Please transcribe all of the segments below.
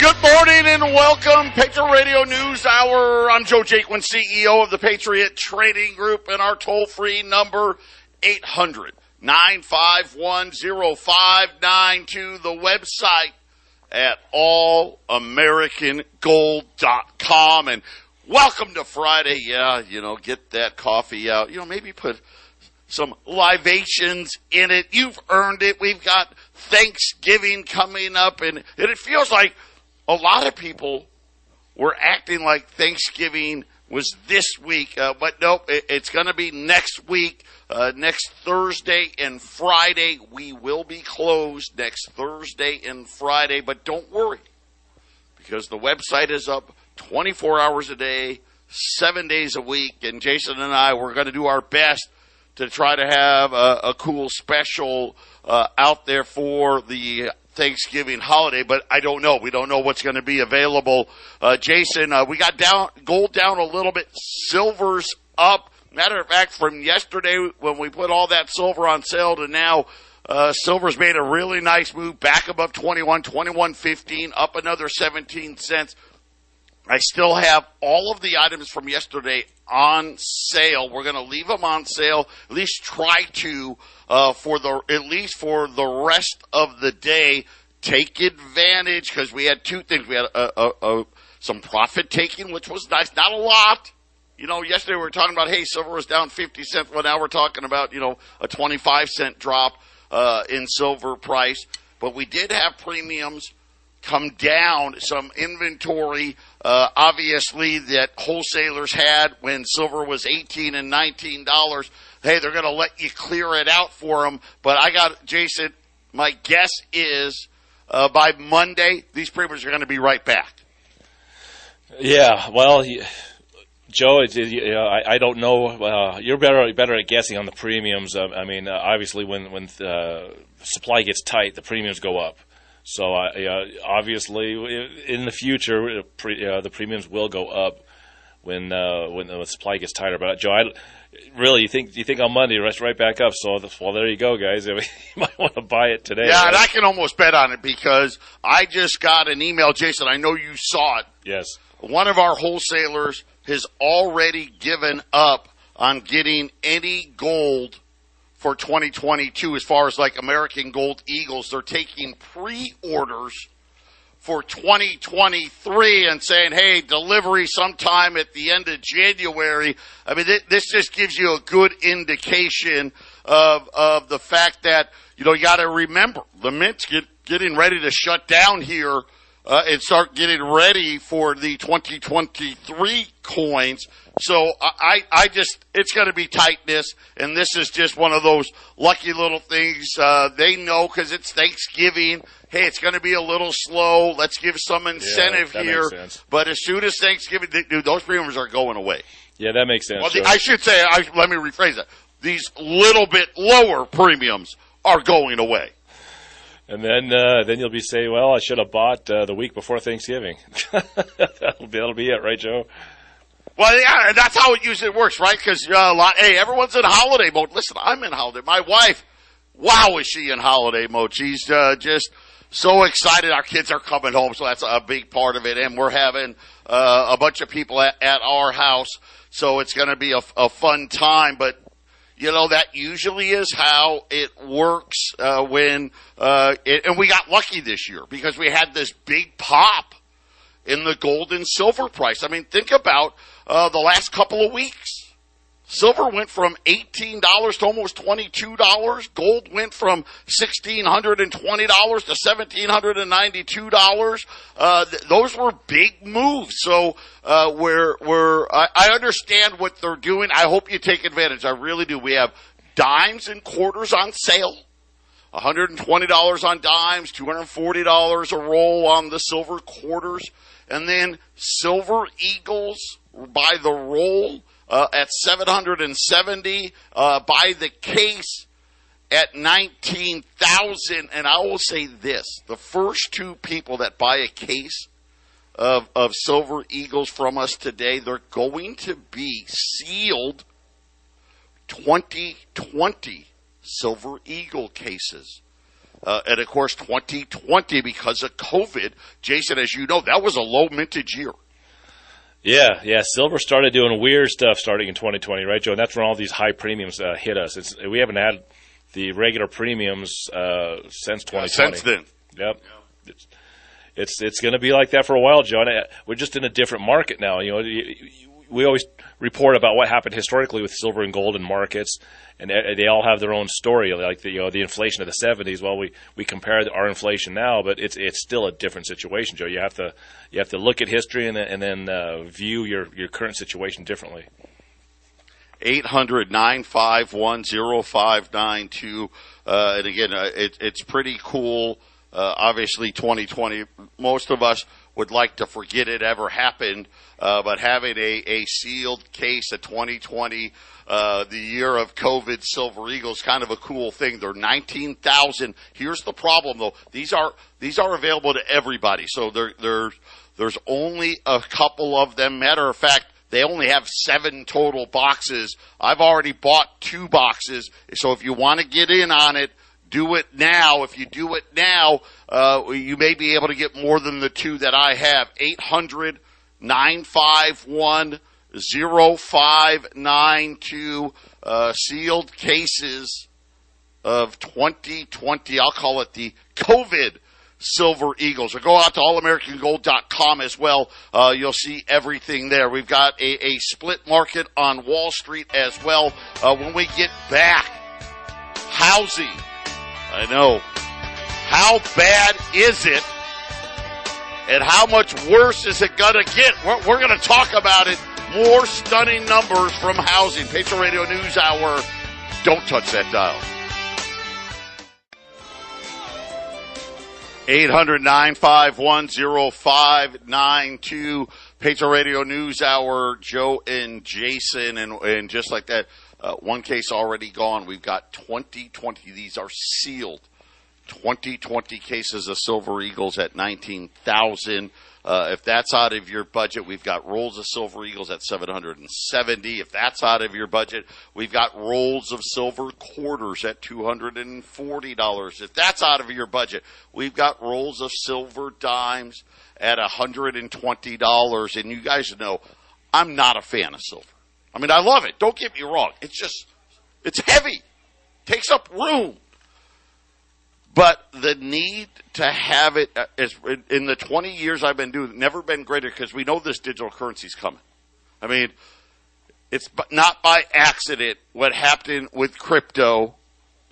Good morning and welcome, Patriot Radio News Hour. I'm Joe Jaquin, CEO of the Patriot Trading Group, and our toll free number 800 951 0592. The website at allamericangold.com. And welcome to Friday. Yeah, you know, get that coffee out. You know, maybe put some libations in it. You've earned it. We've got Thanksgiving coming up, and, and it feels like a lot of people were acting like Thanksgiving was this week, uh, but nope, it, it's going to be next week. Uh, next Thursday and Friday, we will be closed next Thursday and Friday, but don't worry because the website is up 24 hours a day, seven days a week, and Jason and I, we're going to do our best to try to have a, a cool special uh, out there for the Thanksgiving holiday, but I don't know. We don't know what's going to be available. Uh, Jason, uh, we got down gold down a little bit, silver's up. Matter of fact, from yesterday when we put all that silver on sale to now, uh, silver's made a really nice move back above 21, 21.15, up another 17 cents. I still have all of the items from yesterday on sale. We're going to leave them on sale. At least try to uh, for the at least for the rest of the day. Take advantage because we had two things. We had a, a, a, some profit taking, which was nice. Not a lot. You know, yesterday we were talking about hey, silver was down fifty cents. Well, now we're talking about you know a twenty-five cent drop uh, in silver price. But we did have premiums come down. Some inventory, uh, obviously, that wholesalers had when silver was 18 and 19 dollars. Hey, they're going to let you clear it out for them. But I got, Jason, my guess is uh, by Monday, these premiums are going to be right back. Yeah, well, Joe, it, I, I, don't know. Uh, you're better better at guessing on the premiums. Uh, I mean, uh, obviously, when when uh, supply gets tight, the premiums go up. So uh, obviously, in the future, pre, uh, the premiums will go up when when the supply gets tighter. But Joe, I, really, you think you think on Monday, rest right back up. So well, there you go, guys. I mean, you might want to buy it today. Yeah, right? and I can almost bet on it because I just got an email, Jason. I know you saw it. Yes. One of our wholesalers has already given up on getting any gold for 2022 as far as like American Gold Eagles. They're taking pre-orders for 2023 and saying, hey, delivery sometime at the end of January. I mean, this just gives you a good indication of, of the fact that, you know, you got to remember the Mint's get, getting ready to shut down here uh, and start getting ready for the 2023 coins. So I, I just, it's going to be tightness, and this is just one of those lucky little things. Uh, they know because it's Thanksgiving. Hey, it's going to be a little slow. Let's give some incentive yeah, here. But as soon as Thanksgiving, dude, those premiums are going away. Yeah, that makes sense. Well, the, I should say, I, let me rephrase that. These little bit lower premiums are going away. And then, uh, then you'll be saying, "Well, I should have bought uh, the week before Thanksgiving." that'll, be, that'll be it, right, Joe? Well, yeah, that's how it usually works, right? Because uh, a lot, hey, everyone's in holiday mode. Listen, I'm in holiday. My wife, wow, is she in holiday mode? She's uh, just so excited. Our kids are coming home, so that's a big part of it. And we're having uh, a bunch of people at, at our house, so it's going to be a, a, fun time. But you know that usually is how it works uh, when. Uh, it, and we got lucky this year because we had this big pop in the gold and silver price. I mean, think about uh, the last couple of weeks. Silver went from $18 to almost $22. Gold went from $1,620 to $1,792. Uh, th- those were big moves. So, uh, where, where, I, I understand what they're doing. I hope you take advantage. I really do. We have dimes and quarters on sale. $120 on dimes, $240 a roll on the silver quarters, and then silver eagles by the roll uh, at 770 uh, by the case at 19,000 and I will say this the first two people that buy a case of of silver eagles from us today they're going to be sealed 2020 silver eagle cases. Uh, and of course 2020 because of covid jason as you know that was a low mintage year yeah, yeah. Silver started doing weird stuff starting in 2020, right, Joe? And that's when all these high premiums uh, hit us. It's, we haven't had the regular premiums uh, since 2020. since then. Yep. It's it's, it's going to be like that for a while, Joe. And uh, we're just in a different market now. You know, we always report about what happened historically with silver and gold in markets, and they all have their own story. Like the you know the inflation of the '70s. Well, we we compare our inflation now, but it's it's still a different situation, Joe. You have to you have to look at history and and then uh, view your your current situation differently. 800 951 0592. Uh, and again, uh, it, it's pretty cool. Uh, obviously, 2020, most of us would like to forget it ever happened, uh, but having a, a sealed case of 2020, uh, the year of COVID Silver Eagles, kind of a cool thing. They're 19,000. Here's the problem though. These are, these are available to everybody. So there, there's, there's only a couple of them. Matter of fact, they only have seven total boxes. I've already bought two boxes. So if you want to get in on it, do it now. If you do it now, uh, you may be able to get more than the two that I have. 800 951 0592 uh, sealed cases of 2020. I'll call it the COVID Silver Eagles. Or go out to allamericangold.com as well. Uh, you'll see everything there. We've got a, a split market on Wall Street as well. Uh, when we get back, housing. I know. How bad is it? And how much worse is it going to get? We're, we're going to talk about it. More stunning numbers from housing. Patriot Radio News Hour. Don't touch that dial. 800 951 0592. Patriot Radio News Hour. Joe and Jason. And, and just like that, uh, one case already gone. We've got 2020. These are sealed. 2020 cases of Silver Eagles at 19,000. Uh, if that's out of your budget, we've got rolls of Silver Eagles at 770. If that's out of your budget, we've got rolls of silver quarters at $240. If that's out of your budget, we've got rolls of silver dimes at $120. And you guys know, I'm not a fan of silver. I mean, I love it. Don't get me wrong. It's just, it's heavy. Takes up room. But the need to have it uh, in the 20 years I've been doing, never been greater because we know this digital currency is coming. I mean, it's not by accident what happened with crypto.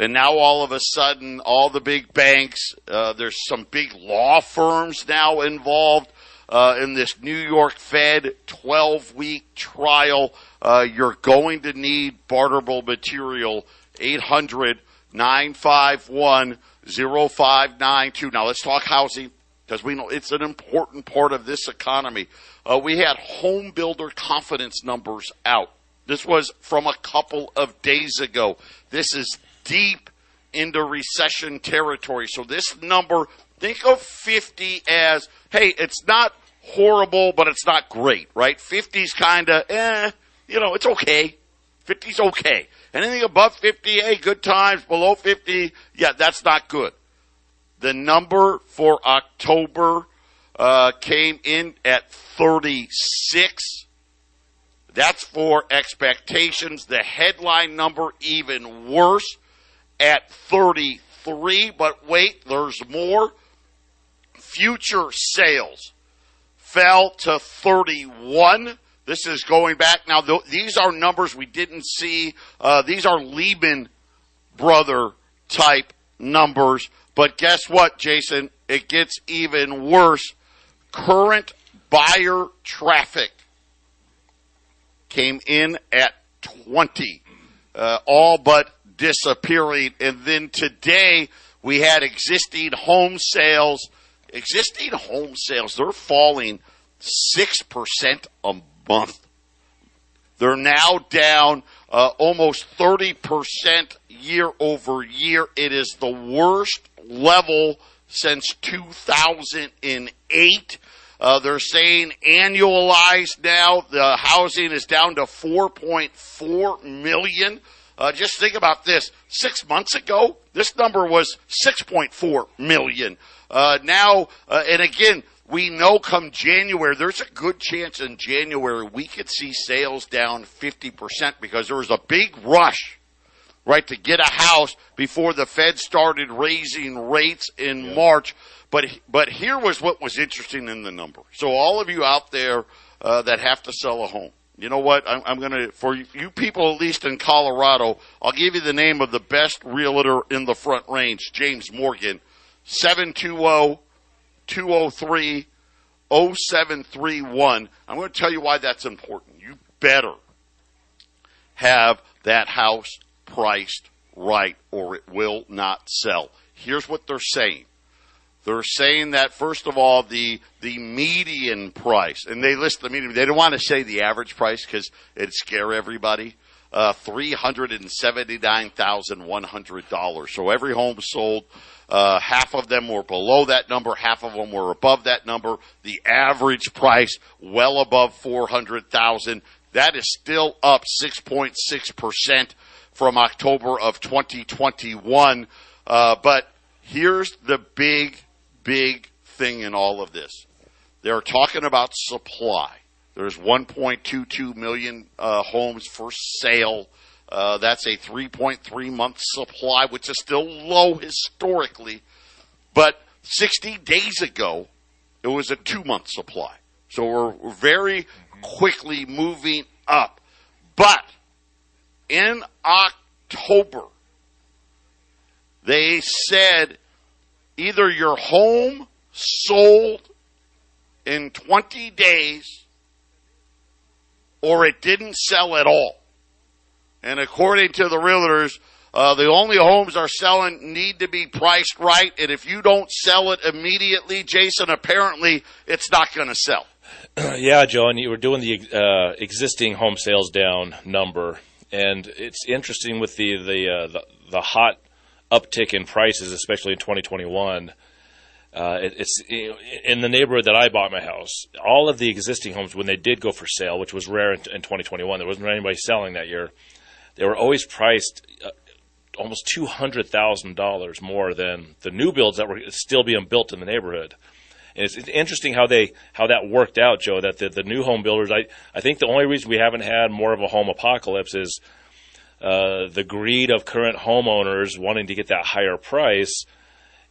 And now all of a sudden, all the big banks, uh, there's some big law firms now involved uh, in this New York Fed 12 week trial. Uh, you're going to need barterable material. 800 951 0592. Now let's talk housing because we know it's an important part of this economy. Uh, we had home builder confidence numbers out. This was from a couple of days ago. This is deep into recession territory. So this number, think of 50 as, hey, it's not horrible, but it's not great, right? 50's kind of, eh, you know, it's okay. 50's okay. Anything above 50, hey, good times. Below 50, yeah, that's not good. The number for October uh, came in at 36. That's for expectations. The headline number even worse at 33. But wait, there's more. Future sales fell to 31. This is going back now. Th- these are numbers we didn't see. Uh, these are Lehman brother type numbers. But guess what, Jason? It gets even worse. Current buyer traffic came in at 20, uh, all but disappearing. And then today We had existing home sales. Existing home sales, they're falling 6% a month. They're now down uh, almost 30% year over year. It is the worst level since 2008. Uh, they're saying annualized now, the housing is down to 4.4 million. Uh, just think about this. Six months ago, this number was 6.4 million. Uh, now, uh, and again, we know come January, there's a good chance in January we could see sales down 50% because there was a big rush, right, to get a house before the Fed started raising rates in yeah. March. But, but here was what was interesting in the number. So all of you out there, uh, that have to sell a home, you know what? I'm, I'm going to, for you people at least in Colorado, I'll give you the name of the best realtor in the front range, James Morgan, 720 203 0731. I'm going to tell you why that's important. You better have that house priced right or it will not sell. Here's what they're saying. They're saying that first of all, the the median price, and they list the median. They don't want to say the average price because it'd scare everybody. Uh, three hundred and seventy nine thousand one hundred dollars. So every home sold uh, half of them were below that number, half of them were above that number. The average price well above 400,000. That is still up 6.6% from October of 2021. Uh, but here's the big, big thing in all of this. They're talking about supply. There's 1.22 million uh, homes for sale uh, that's a 3.3 month supply, which is still low historically. But 60 days ago, it was a two month supply. So we're, we're very quickly moving up. But in October, they said either your home sold in 20 days or it didn't sell at all. And according to the realtors, uh, the only homes are selling need to be priced right. And if you don't sell it immediately, Jason, apparently it's not going to sell. yeah, Joe, and you were doing the uh, existing home sales down number, and it's interesting with the the, uh, the, the hot uptick in prices, especially in 2021. Uh, it, it's in the neighborhood that I bought my house. All of the existing homes, when they did go for sale, which was rare in, in 2021, there wasn't anybody selling that year they were always priced uh, almost two hundred thousand dollars more than the new builds that were still being built in the neighborhood. And it's, it's interesting how they how that worked out, Joe. That the, the new home builders, I I think the only reason we haven't had more of a home apocalypse is uh, the greed of current homeowners wanting to get that higher price.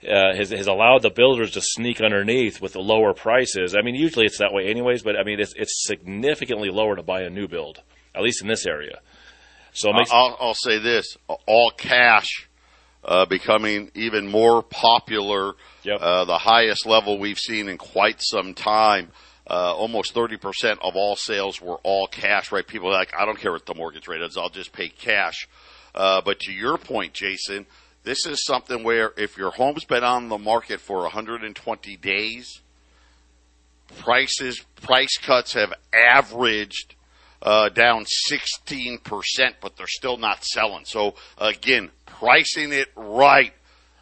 Uh, has, has allowed the builders to sneak underneath with the lower prices. I mean, usually it's that way, anyways. But I mean, it's, it's significantly lower to buy a new build, at least in this area. So makes- I'll, I'll, say this: all cash uh, becoming even more popular. Yep. Uh, the highest level we've seen in quite some time. Uh, almost 30% of all sales were all cash, right? People are like, I don't care what the mortgage rate is, I'll just pay cash. Uh, but to your point, Jason, this is something where if your home's been on the market for 120 days, prices, price cuts have averaged uh, down 16%, but they're still not selling. So again, pricing it right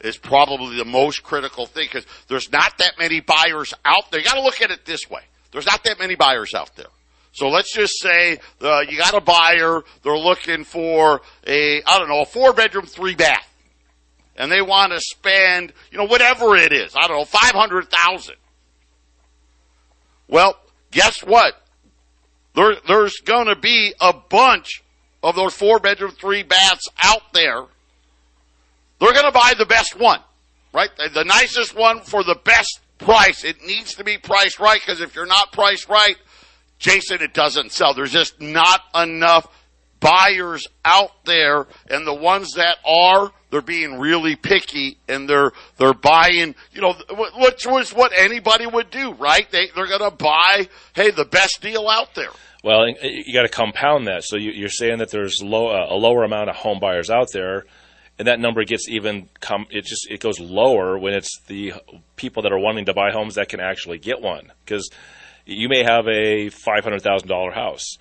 is probably the most critical thing because there's not that many buyers out there. You got to look at it this way. There's not that many buyers out there. So let's just say uh, you got a buyer, they're looking for a, I don't know, a four bedroom, three bath. And they want to spend, you know, whatever it is. I don't know, 500,000. Well, guess what? There, there's going to be a bunch of those four bedroom, three baths out there. They're going to buy the best one, right? The nicest one for the best price. It needs to be priced right because if you're not priced right, Jason, it doesn't sell. There's just not enough buyers out there, and the ones that are, they're being really picky and they're they're buying. You know, which was what anybody would do, right? They they're going to buy, hey, the best deal out there. Well, you got to compound that. So you, are saying that there's low, uh, a lower amount of home buyers out there, and that number gets even come. It just it goes lower when it's the people that are wanting to buy homes that can actually get one because you may have a five hundred thousand dollar house.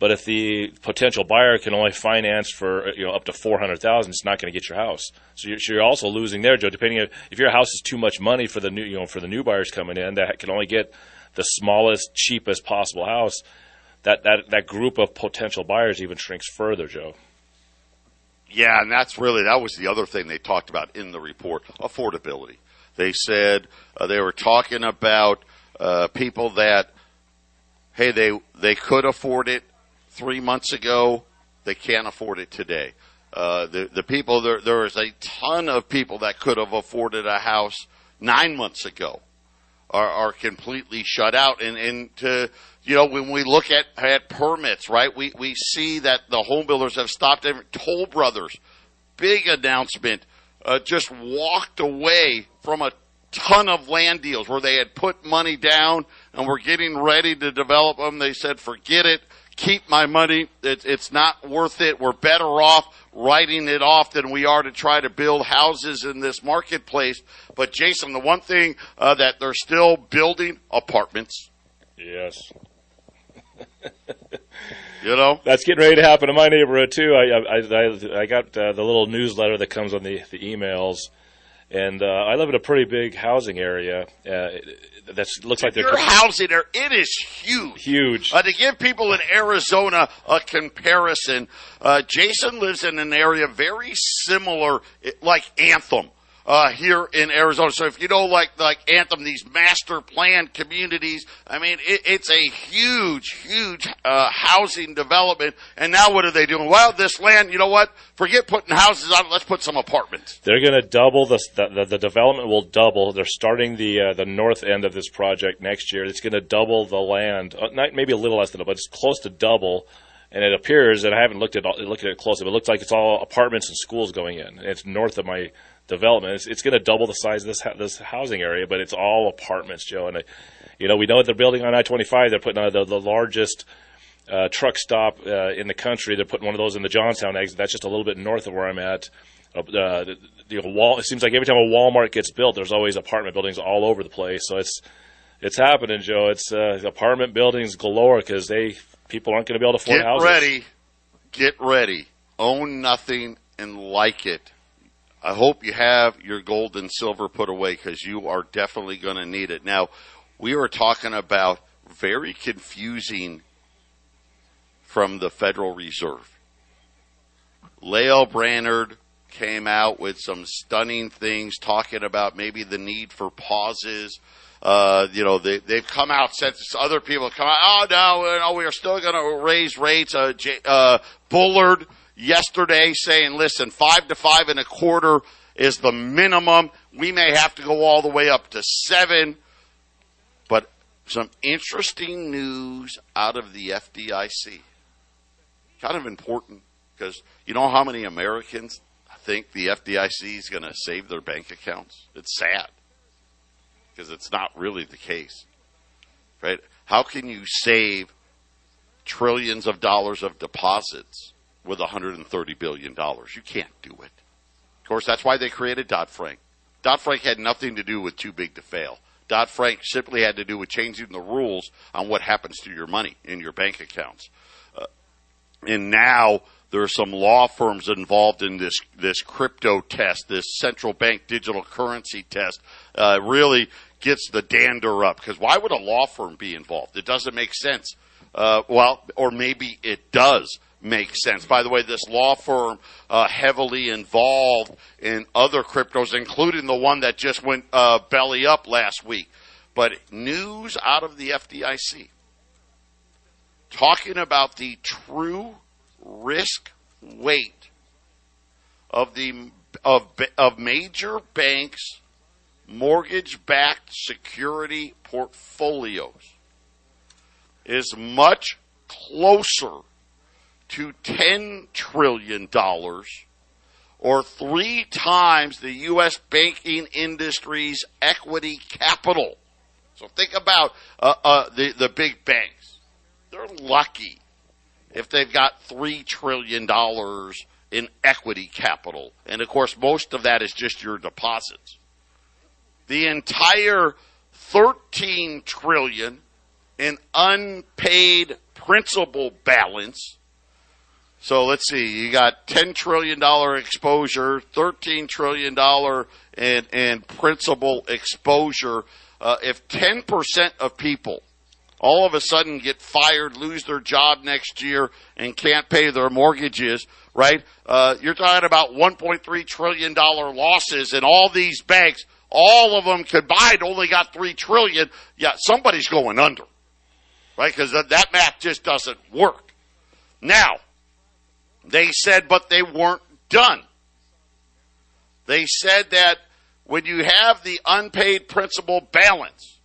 But if the potential buyer can only finance for you know up to four hundred thousand, it's not going to get your house. So you're, so you're, also losing there, Joe. Depending if, if your house is too much money for the new you know for the new buyers coming in that can only get the smallest, cheapest possible house, that that that group of potential buyers even shrinks further, Joe. Yeah, and that's really that was the other thing they talked about in the report: affordability. They said uh, they were talking about uh, people that hey they they could afford it three months ago, they can't afford it today. Uh, the the people there there is a ton of people that could have afforded a house nine months ago are, are completely shut out. And and to you know when we look at at permits right we we see that the home builders have stopped Toll Brothers big announcement uh, just walked away from a ton of land deals where they had put money down and were getting ready to develop them. They said forget it keep my money. It, it's not worth it. We're better off writing it off than we are to try to build houses in this marketplace. But Jason, the one thing uh, that they're still building apartments. Yes. you know that's getting ready to happen in my neighborhood too. I I I, I got uh, the little newsletter that comes on the the emails, and uh, I live in a pretty big housing area. Uh, that looks like they're your housing there. It is huge. Huge. Uh, to give people in Arizona a comparison, uh, Jason lives in an area very similar, like Anthem uh, here in Arizona. So if you know, like like Anthem, these master plan communities, I mean, it, it's a huge, huge uh, housing development. And now what are they doing? Well, this land, you know what? Forget putting houses on it. Let's put some apartments. They're going to double the, the the development will double. They're starting the uh, the north end of this project next year. It's going to double the land, uh, not maybe a little less than it, but it's close to double and it appears that I haven't looked at looked at it closely, but it looks like it's all apartments and schools going in. It's north of my development. It's, it's going to double the size of this this housing area, but it's all apartments, Joe. And you know, we know what they're building on I twenty five. They're putting on the, the largest uh, truck stop uh, in the country. They're putting one of those in the Johnstown exit. That's just a little bit north of where I'm at. Uh, the, the wall. It seems like every time a Walmart gets built, there's always apartment buildings all over the place. So it's it's happening, Joe. It's uh, apartment buildings galore because they people aren't going to be able to afford Get houses. Get ready, get ready. Own nothing and like it. I hope you have your gold and silver put away because you are definitely going to need it. Now, we are talking about very confusing from the Federal Reserve. Lael Brainard came out with some stunning things talking about maybe the need for pauses. Uh, you know, they, they've come out since other people come out. Oh no, no, we are still going to raise rates. Uh, J, uh, Bullard yesterday saying, listen, five to five and a quarter is the minimum. We may have to go all the way up to seven. But some interesting news out of the FDIC. Kind of important because you know how many Americans think the FDIC is going to save their bank accounts? It's sad because it's not really the case. Right? How can you save trillions of dollars of deposits with $130 billion. You can't do it. Of course, that's why they created Dodd Frank. Dodd Frank had nothing to do with too big to fail. Dodd Frank simply had to do with changing the rules on what happens to your money in your bank accounts. Uh, and now there are some law firms involved in this this crypto test, this central bank digital currency test. Uh, really gets the dander up because why would a law firm be involved? It doesn't make sense. Uh, well, or maybe it does makes sense. By the way, this law firm uh, heavily involved in other cryptos, including the one that just went uh, belly up last week. But news out of the FDIC talking about the true risk weight of the of of major banks mortgage backed security portfolios is much closer to $10 trillion or three times the U.S. banking industry's equity capital. So think about uh, uh, the, the big banks. They're lucky if they've got $3 trillion in equity capital. And of course, most of that is just your deposits. The entire 13 trillion in unpaid principal balance. So let's see, you got $10 trillion exposure, $13 trillion in, in principal exposure. Uh, if 10% of people all of a sudden get fired, lose their job next year, and can't pay their mortgages, right? Uh, you're talking about 1.3 trillion dollar losses in all these banks. All of them combined only got three trillion. Yeah, somebody's going under, right? Because that math just doesn't work. Now, they said, but they weren't done. They said that when you have the unpaid principal balance,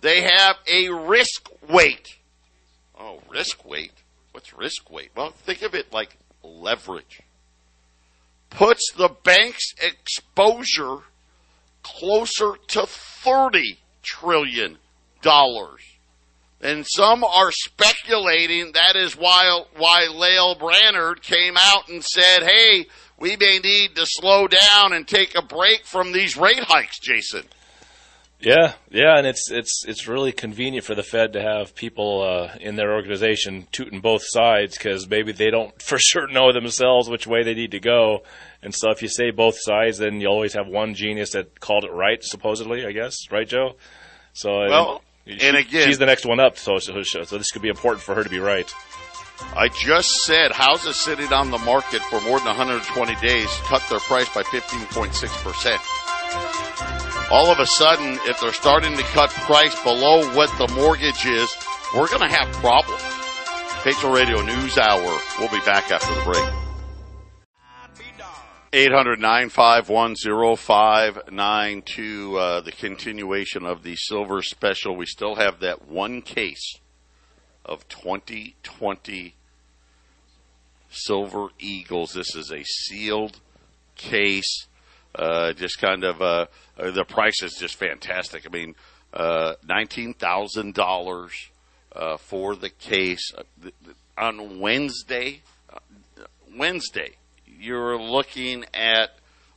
they have a risk weight. Oh, risk weight? What's risk weight? Well, think of it like leverage. Puts the bank's exposure closer to 30 trillion dollars. And some are speculating that is why why Lael Brainard came out and said, "Hey, we may need to slow down and take a break from these rate hikes, Jason." Yeah, yeah, and it's it's it's really convenient for the Fed to have people uh, in their organization tooting both sides because maybe they don't for sure know themselves which way they need to go, and so if you say both sides, then you always have one genius that called it right, supposedly, I guess, right, Joe? So uh, well, she, and again, she's the next one up, so, so so this could be important for her to be right. I just said houses sitting on the market for more than 120 days cut their price by 15.6 percent all of a sudden, if they're starting to cut price below what the mortgage is, we're going to have problems. Patriot Radio News Hour. We'll be back after the break. 800 951 0592, uh, the continuation of the silver special. We still have that one case of 2020 Silver Eagles. This is a sealed case. Uh, just kind of uh, uh, the price is just fantastic. I mean, uh, nineteen thousand dollars uh, for the case on Wednesday. Wednesday, you're looking at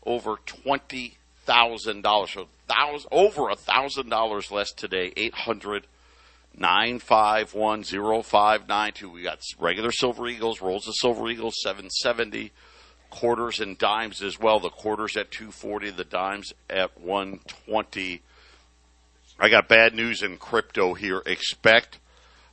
over twenty thousand dollars. So thousand over a thousand dollars less today. Eight hundred nine five one zero five nine two. We got regular Silver Eagles, rolls of Silver Eagles, seven seventy quarters and dimes as well. The quarters at 240, the dimes at 120. I got bad news in crypto here. Expect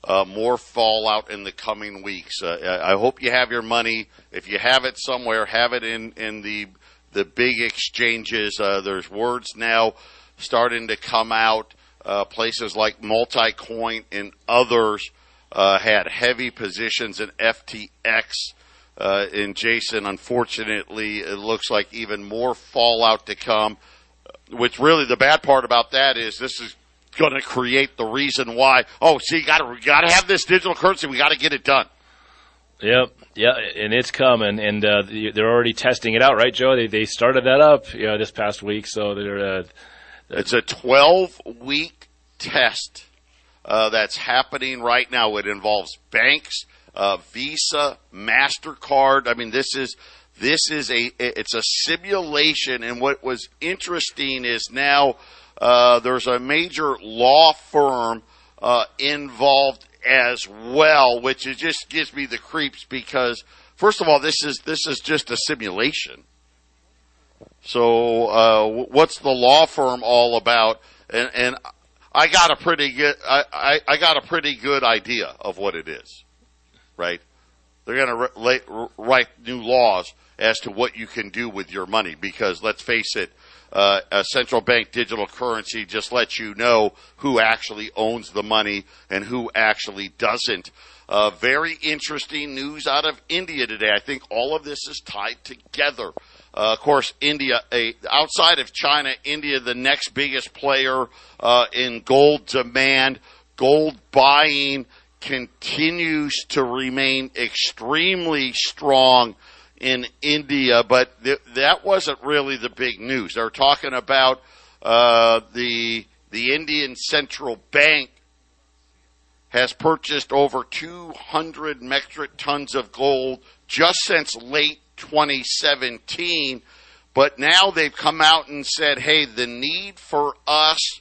uh, more fallout in the coming weeks. Uh, I hope you have your money. If you have it somewhere, have it in in the the big exchanges. Uh, there's words now starting to come out. Uh, places like Multicoin and others uh, had heavy positions in FTX uh, and Jason, unfortunately, it looks like even more fallout to come. Which really the bad part about that is this is going to create the reason why. Oh, see, got to got to have this digital currency. We got to get it done. Yep, yeah, and it's coming, and uh, they're already testing it out, right, Joe? They they started that up, you know, this past week, so they're. Uh, it's a twelve week test uh, that's happening right now. It involves banks uh, Visa, Mastercard. I mean, this is this is a it's a simulation. And what was interesting is now uh, there's a major law firm uh, involved as well, which is just gives me the creeps because first of all, this is this is just a simulation. So, uh, what's the law firm all about? And, and I got a pretty good I, I, I got a pretty good idea of what it is right? They're going to write new laws as to what you can do with your money because let's face it, uh, a central bank digital currency just lets you know who actually owns the money and who actually doesn't. Uh, very interesting news out of India today. I think all of this is tied together. Uh, of course, India, a, outside of China, India, the next biggest player uh, in gold demand, gold buying continues to remain extremely strong in India, but th- that wasn't really the big news. They're talking about uh, the the Indian Central Bank has purchased over 200 metric tons of gold just since late 2017. But now they've come out and said, hey, the need for us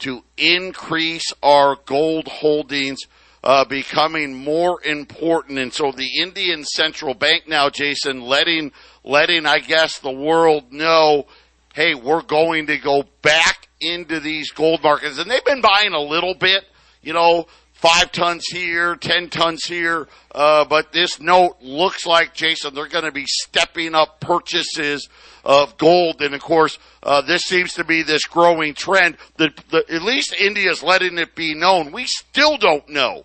to increase our gold holdings uh, becoming more important. And so the Indian Central Bank now, Jason, letting, letting, I guess, the world know, hey, we're going to go back into these gold markets. And they've been buying a little bit, you know, five tons here, ten tons here. Uh, but this note looks like, Jason, they're going to be stepping up purchases of gold. And of course, uh, this seems to be this growing trend. The, at least India is letting it be known. We still don't know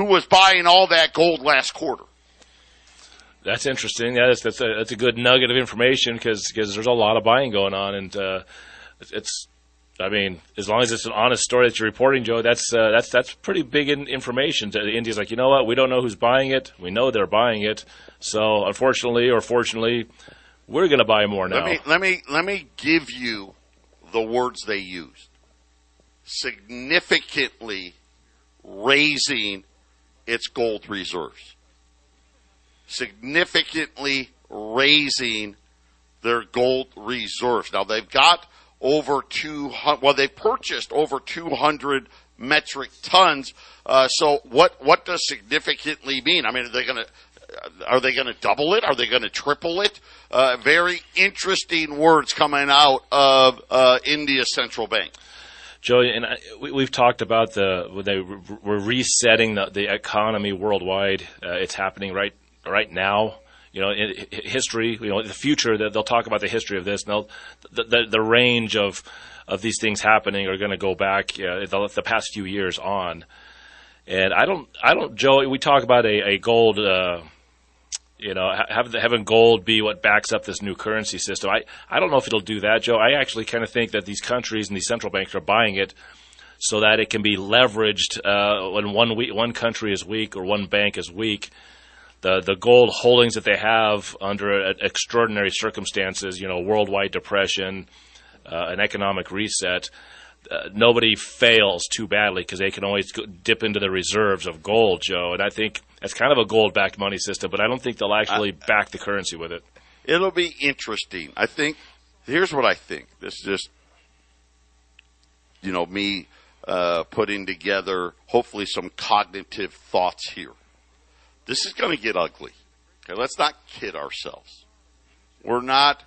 who was buying all that gold last quarter. That's interesting. Yeah, that's that's a, that's a good nugget of information because there's a lot of buying going on, and uh, it's I mean, as long as it's an honest story that you're reporting, Joe, that's uh, that's that's pretty big in information. To India's like, you know what? We don't know who's buying it. We know they're buying it. So, unfortunately or fortunately, we're going to buy more now. Let me let me let me give you the words they used. Significantly raising its gold reserves. Significantly raising their gold reserves. Now they've got over 200, well, they purchased over 200 metric tons. Uh, so what, what does significantly mean? I mean, are they going to, are they going to double it? Are they going to triple it? Uh, very interesting words coming out of uh, India's central bank. Joey, and I, we, have talked about the they were resetting the, the economy worldwide. Uh, it's happening right right now you know, in history, you know, the future, they'll talk about the history of this. And the, the, the range of, of these things happening are going to go back uh, the, the, past few years on. And I don't, I don't, Joe, we talk about a, a gold, uh, you know, have, having gold be what backs up this new currency system. I, I don't know if it'll do that, Joe. I actually kind of think that these countries and these central banks are buying it so that it can be leveraged uh, when one, we, one country is weak or one bank is weak the the gold holdings that they have under extraordinary circumstances, you know, worldwide depression, uh, an economic reset. Uh, nobody fails too badly because they can always dip into the reserves of gold, Joe. And I think that's kind of a gold-backed money system, but I don't think they'll actually I, back the currency with it. It'll be interesting. I think. Here's what I think. This is just, you know, me uh, putting together hopefully some cognitive thoughts here. This is going to get ugly. Okay, let's not kid ourselves. We're not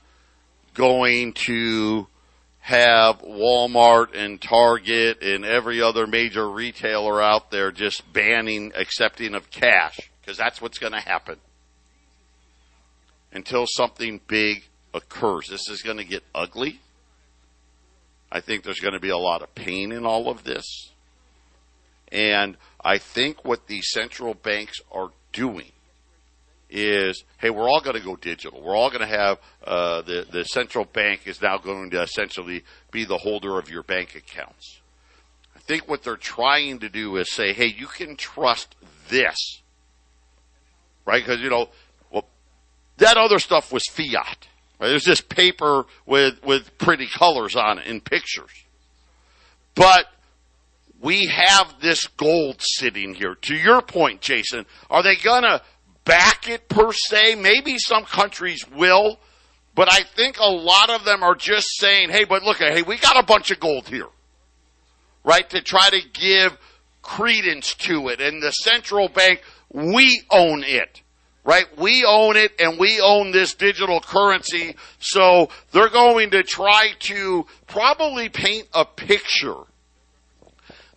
going to have Walmart and Target and every other major retailer out there just banning accepting of cash because that's what's going to happen until something big occurs. This is going to get ugly. I think there's going to be a lot of pain in all of this. And I think what the central banks are doing is, hey, we're all going to go digital. We're all going to have uh, the the central bank is now going to essentially be the holder of your bank accounts. I think what they're trying to do is say, hey, you can trust this, right? Because you know, well, that other stuff was fiat. Right? There's this paper with with pretty colors on it and pictures, but we have this gold sitting here. To your point, Jason, are they going to back it per se? Maybe some countries will, but I think a lot of them are just saying, hey, but look, hey, we got a bunch of gold here, right? To try to give credence to it. And the central bank, we own it right? We own it and we own this digital currency. So they're going to try to probably paint a picture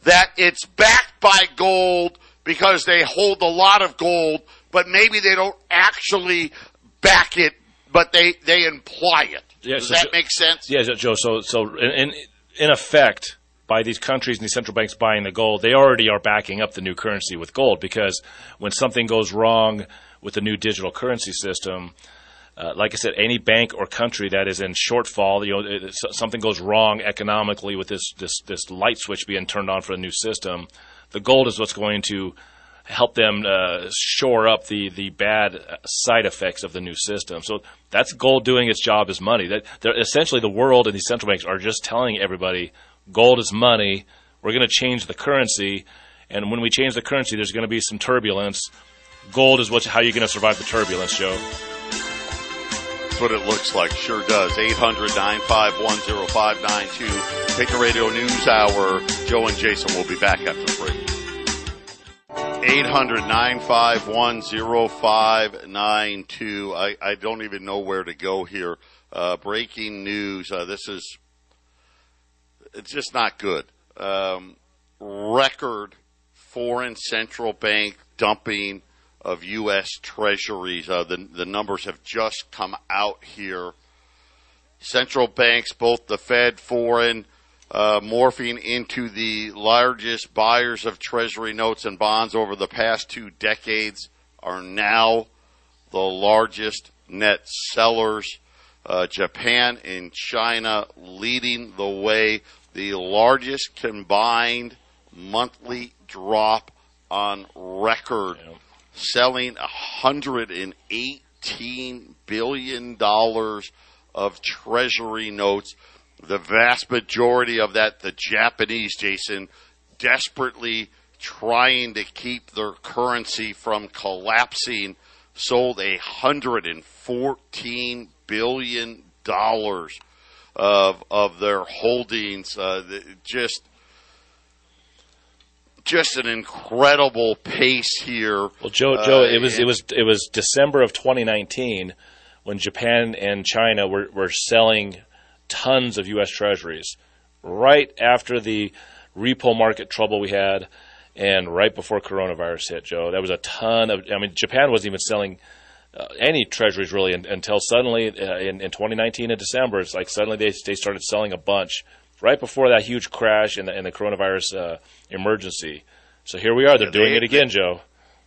that it's backed by gold because they hold a lot of gold, but maybe they don't actually back it, but they, they imply it. Yeah, Does so that make sense? Yeah, Joe. So, so in, in effect, by these countries and these central banks buying the gold, they already are backing up the new currency with gold because when something goes wrong with the new digital currency system, uh, like I said, any bank or country that is in shortfall, you know, it, something goes wrong economically with this, this, this light switch being turned on for the new system, the gold is what's going to help them uh, shore up the, the bad side effects of the new system. So that's gold doing its job as money. That essentially the world and these central banks are just telling everybody gold is money. We're going to change the currency, and when we change the currency, there's going to be some turbulence. Gold is what's how you're going to survive the turbulence, Joe. That's what it looks like. Sure does. 800 951 0592. Take the radio news hour. Joe and Jason will be back after the break. 800 951 0592. I, I don't even know where to go here. Uh, breaking news. Uh, this is, it's just not good. Um, record foreign central bank dumping of U.S. treasuries. Uh, the, the numbers have just come out here. Central banks, both the Fed, foreign, uh, morphing into the largest buyers of treasury notes and bonds over the past two decades, are now the largest net sellers. Uh, Japan and China leading the way, the largest combined monthly drop on record, yeah. selling 118 billion dollars of treasury notes the vast majority of that, the Japanese, Jason, desperately trying to keep their currency from collapsing, sold a hundred and fourteen billion dollars of of their holdings. Uh, just just an incredible pace here. Well, Joe, Joe, uh, it was it was it was December of 2019 when Japan and China were were selling tons of U.S. Treasuries right after the repo market trouble we had and right before coronavirus hit, Joe. That was a ton of, I mean, Japan wasn't even selling uh, any treasuries really until suddenly uh, in, in 2019 in December, it's like suddenly they, they started selling a bunch right before that huge crash in the, the coronavirus uh, emergency. So here we are. They're yeah, doing they, it again, Joe.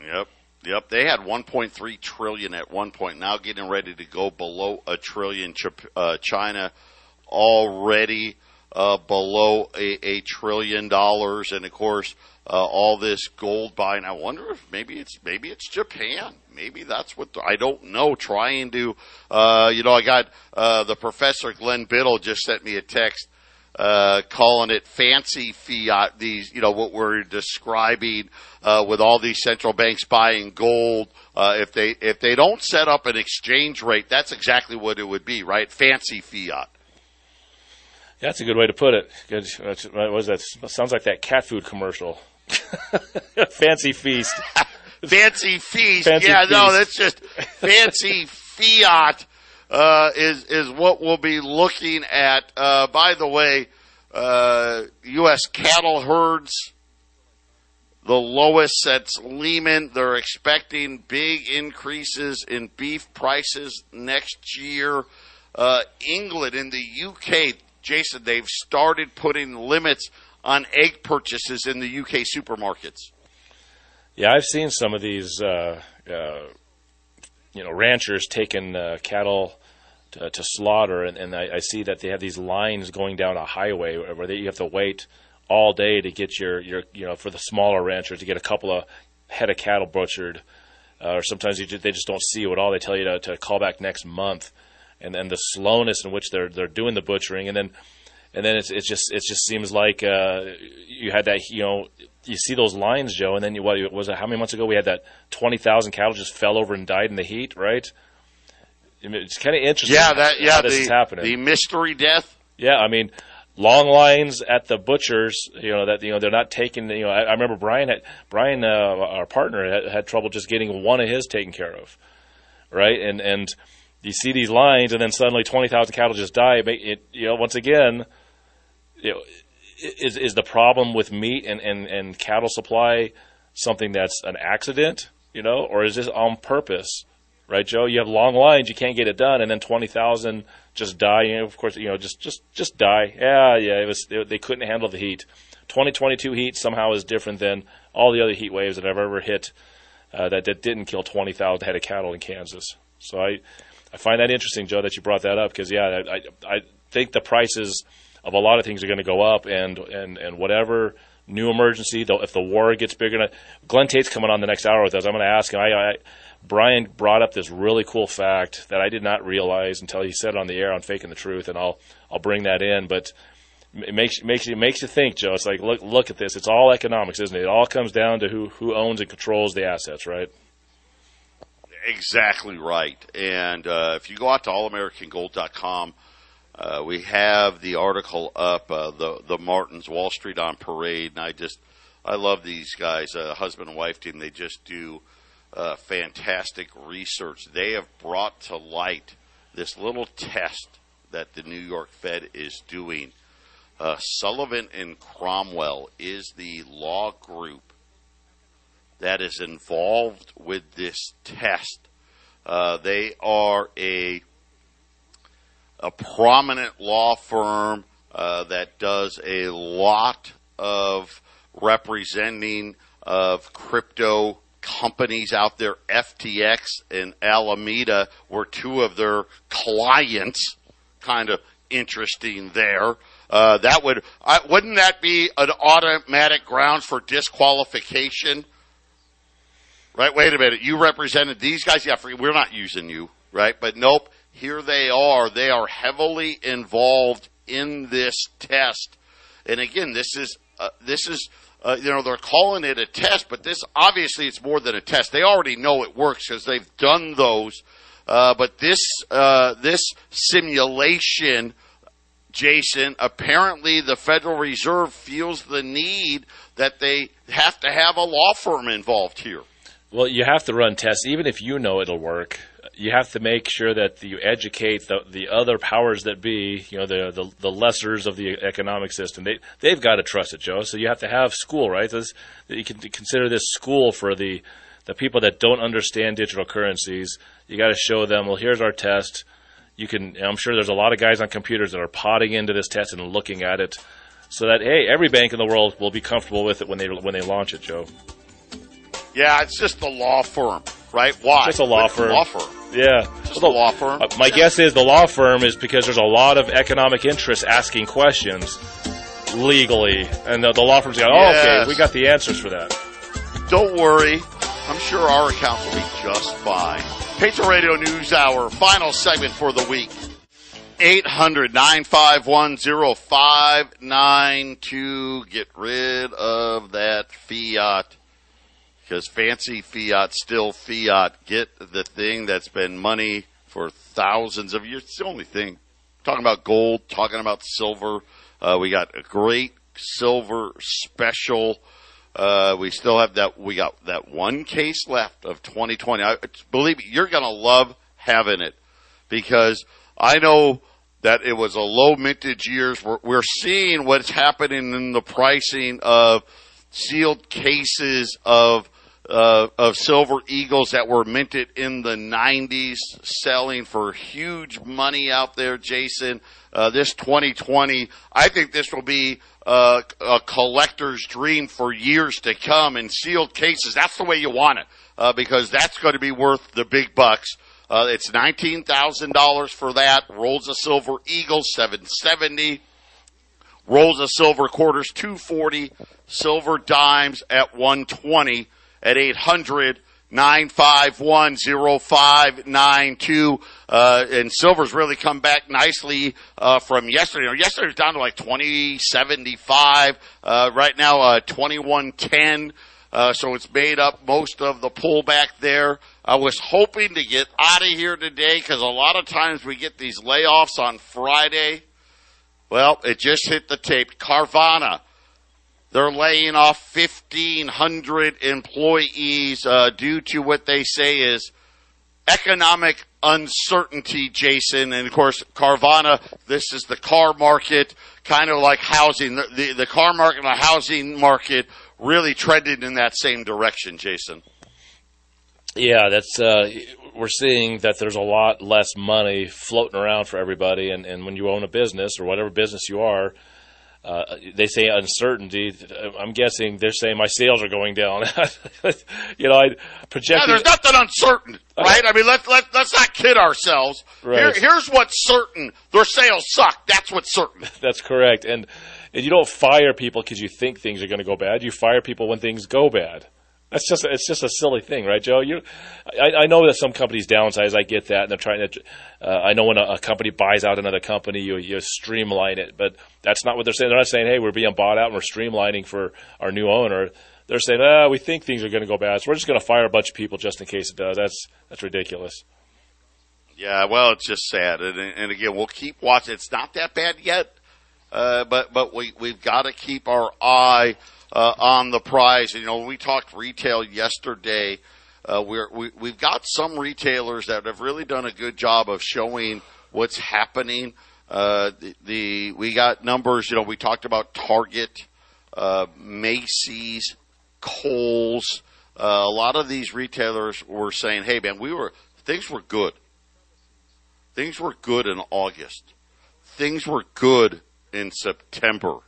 Yep. Yep, they had 1.3 trillion at one point. Now getting ready to go below a trillion. Uh, China already uh, below a, a, trillion dollars, and of course, uh, all this gold buying. I wonder if maybe it's maybe it's Japan. Maybe that's what the, I don't know. Trying to, uh, you know, I got uh, the professor Glenn Biddle just sent me a text. Uh, calling it fancy fiat. These, you know, what we're describing uh, with all these central banks buying gold. if they if they don't set up an exchange rate, that's exactly what it would be, right? Fancy fiat. Yeah, that's a good way to put it. Good. What was that? Sounds like that cat food commercial. fancy feast. fancy feast. Fancy yeah, feast. no, that's just fancy fiat. Uh, is is what we'll be looking at. Uh, by the way, uh, U.S. cattle herds, the lowest since Lehman. They're expecting big increases in beef prices next year. Uh, England in the UK, Jason, they've started putting limits on egg purchases in the UK supermarkets. Yeah, I've seen some of these, uh, uh, you know, ranchers taking uh, cattle to, to, slaughter, and, and I, I, see that they have these lines going down a highway where they, you have to wait all day to get your, your, you know, for the smaller ranchers to get a couple of head of cattle butchered, uh, or sometimes just, they just don't see it at all. They tell you to, to call back next month and then the slowness in which they're they're doing the butchering, and then and then it's it's just it just seems like uh, you had that you know you see those lines, Joe, and then you, what was it? How many months ago we had that twenty thousand cattle just fell over and died in the heat, right? It's kind of interesting. Yeah, that yeah, this the, is happening. The mystery death. Yeah, I mean, long lines at the butchers. You know that you know they're not taking. You know, I, I remember Brian had Brian, uh, our partner, had, had trouble just getting one of his taken care of, right? And and you see these lines, and then suddenly twenty thousand cattle just die. It, you know, once again, you know, is is the problem with meat and, and, and cattle supply something that's an accident, you know, or is this on purpose? Right, Joe? You have long lines, you can't get it done, and then twenty thousand just die. You know, of course, you know, just just just die. Yeah, yeah. It was they couldn't handle the heat. 2022 heat somehow is different than all the other heat waves that I've ever hit uh, that that didn't kill 20,000 head of cattle in Kansas. So I I find that interesting, Joe, that you brought that up because yeah, I I think the prices of a lot of things are going to go up, and and and whatever new emergency, though, if the war gets bigger, Glenn Tate's coming on the next hour with us. I'm going to ask him. I, I Brian brought up this really cool fact that I did not realize until he said it on the air on Faking the Truth, and I'll I'll bring that in, but. It makes makes you makes you think, Joe. It's like look look at this. It's all economics, isn't it? It all comes down to who who owns and controls the assets, right? Exactly right. And uh, if you go out to allamericangold.com, uh, we have the article up, uh, the the Martens Wall Street on Parade, and I just I love these guys, uh, husband and wife team. They just do uh, fantastic research. They have brought to light this little test that the New York Fed is doing. Uh, Sullivan and Cromwell is the law group that is involved with this test. Uh, they are a a prominent law firm uh, that does a lot of representing of crypto companies out there. FTX and Alameda were two of their clients. Kind of interesting there. Uh, that would I, wouldn't that be an automatic grounds for disqualification? Right? Wait a minute. You represented these guys. Yeah, we're not using you. Right? But nope here they are. They are heavily involved in this test. And again, this is uh, this is uh, you know they're calling it a test, but this obviously it's more than a test. They already know it works because they've done those. Uh, but this uh, this simulation, Jason, apparently the Federal Reserve feels the need that they have to have a law firm involved here. Well, you have to run tests, even if you know it'll work you have to make sure that you educate the the other powers that be, you know, the the, the lessers of the economic system. They they've got to trust it, Joe. So you have to have school, right? This, you can consider this school for the the people that don't understand digital currencies. You got to show them. Well, here's our test. You can. I'm sure there's a lot of guys on computers that are potting into this test and looking at it, so that hey, every bank in the world will be comfortable with it when they when they launch it, Joe. Yeah, it's just the law firm, right? Why? It's just a law firm. Law firm. Yeah. Just well, the law firm. Uh, my yeah. guess is the law firm is because there's a lot of economic interest asking questions legally, and the, the law firm's got, oh, yes. okay, we got the answers for that. Don't worry. I'm sure our accounts will be just fine. Patriot Radio News Hour, final segment for the week. 800 951 0592. Get rid of that fiat because fancy fiat still fiat. Get the thing that's been money for thousands of years. It's the only thing. Talking about gold, talking about silver. Uh, we got a great silver special. Uh, we still have that. We got that one case left of 2020. I, believe me, you're to love having it because I know that it was a low mintage years. We're, we're seeing what's happening in the pricing of sealed cases of uh, of silver eagles that were minted in the 90s, selling for huge money out there, Jason. Uh, this 2020, I think this will be uh, a collector's dream for years to come in sealed cases. That's the way you want it, uh, because that's going to be worth the big bucks. Uh, it's nineteen thousand dollars for that. Rolls of silver eagle seven seventy. Rolls of silver quarters two forty. Silver dimes at one twenty at 800 951 0592. Uh, and silver's really come back nicely uh, from yesterday. yesterday was down to like 2075. Uh, right now, uh, 2110. Uh, so it's made up most of the pullback there. I was hoping to get out of here today because a lot of times we get these layoffs on Friday. Well, it just hit the tape. Carvana they're laying off 1,500 employees uh, due to what they say is economic uncertainty, Jason. And of course, Carvana, this is the car market, kind of like housing. The, the, the car market and the housing market really trended in that same direction, Jason. Yeah, that's uh, we're seeing that there's a lot less money floating around for everybody, and, and when you own a business or whatever business you are, uh, they say uncertainty. I'm guessing they're saying my sales are going down. you know, I project. Yeah, there's nothing uncertain, right? I mean, let let let's not kid ourselves. Right. Here, here's what's certain: their sales suck. That's what's certain. That's correct. And and you don't fire people because you think things are going to go bad. You fire people when things go bad. That's just it's just a silly thing, right, Joe? You, I, I know that some companies downsize. I get that, and they're trying to. Uh, I know when a, a, company buys out another company, you you streamline it, but that's not what they're saying. They're not saying, "Hey, we're being bought out and we're streamlining for our new owner." They're saying, "Ah, we think things are going to go bad, so we're just going to fire a bunch of people just in case it does." That's that's ridiculous. Yeah, well, it's just sad, and, and again, we'll keep watching. It's not that bad yet, uh, but but we we've got to keep our eye uh, on the prize. You know, we talked retail yesterday. Uh, we're, we, we've got some retailers that have really done a good job of showing what's happening. Uh, the, the, we got numbers. You know, we talked about Target, uh, Macy's, Kohl's. Uh, a lot of these retailers were saying, "Hey, man, we were things were good. Things were good in August. Things were good in September."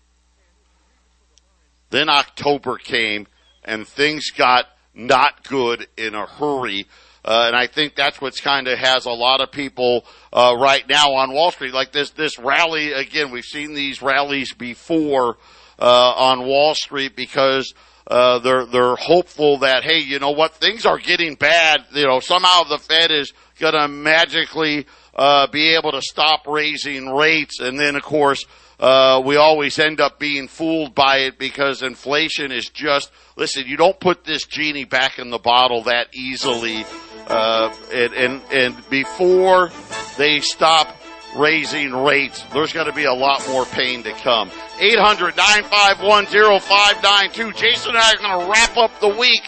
Then October came and things got not good in a hurry. Uh, and I think that's what's kind of has a lot of people uh, right now on Wall Street. Like this this rally again, we've seen these rallies before uh, on Wall Street because uh, they're they're hopeful that hey, you know what, things are getting bad. You know, somehow the Fed is going to magically uh, be able to stop raising rates, and then of course uh, we always end up being fooled by it because inflation is just listen. You don't put this genie back in the bottle that easily, uh, and, and and before they stop raising rates, there's going to be a lot more pain to come. 800 951 0592. Jason and I are going to wrap up the week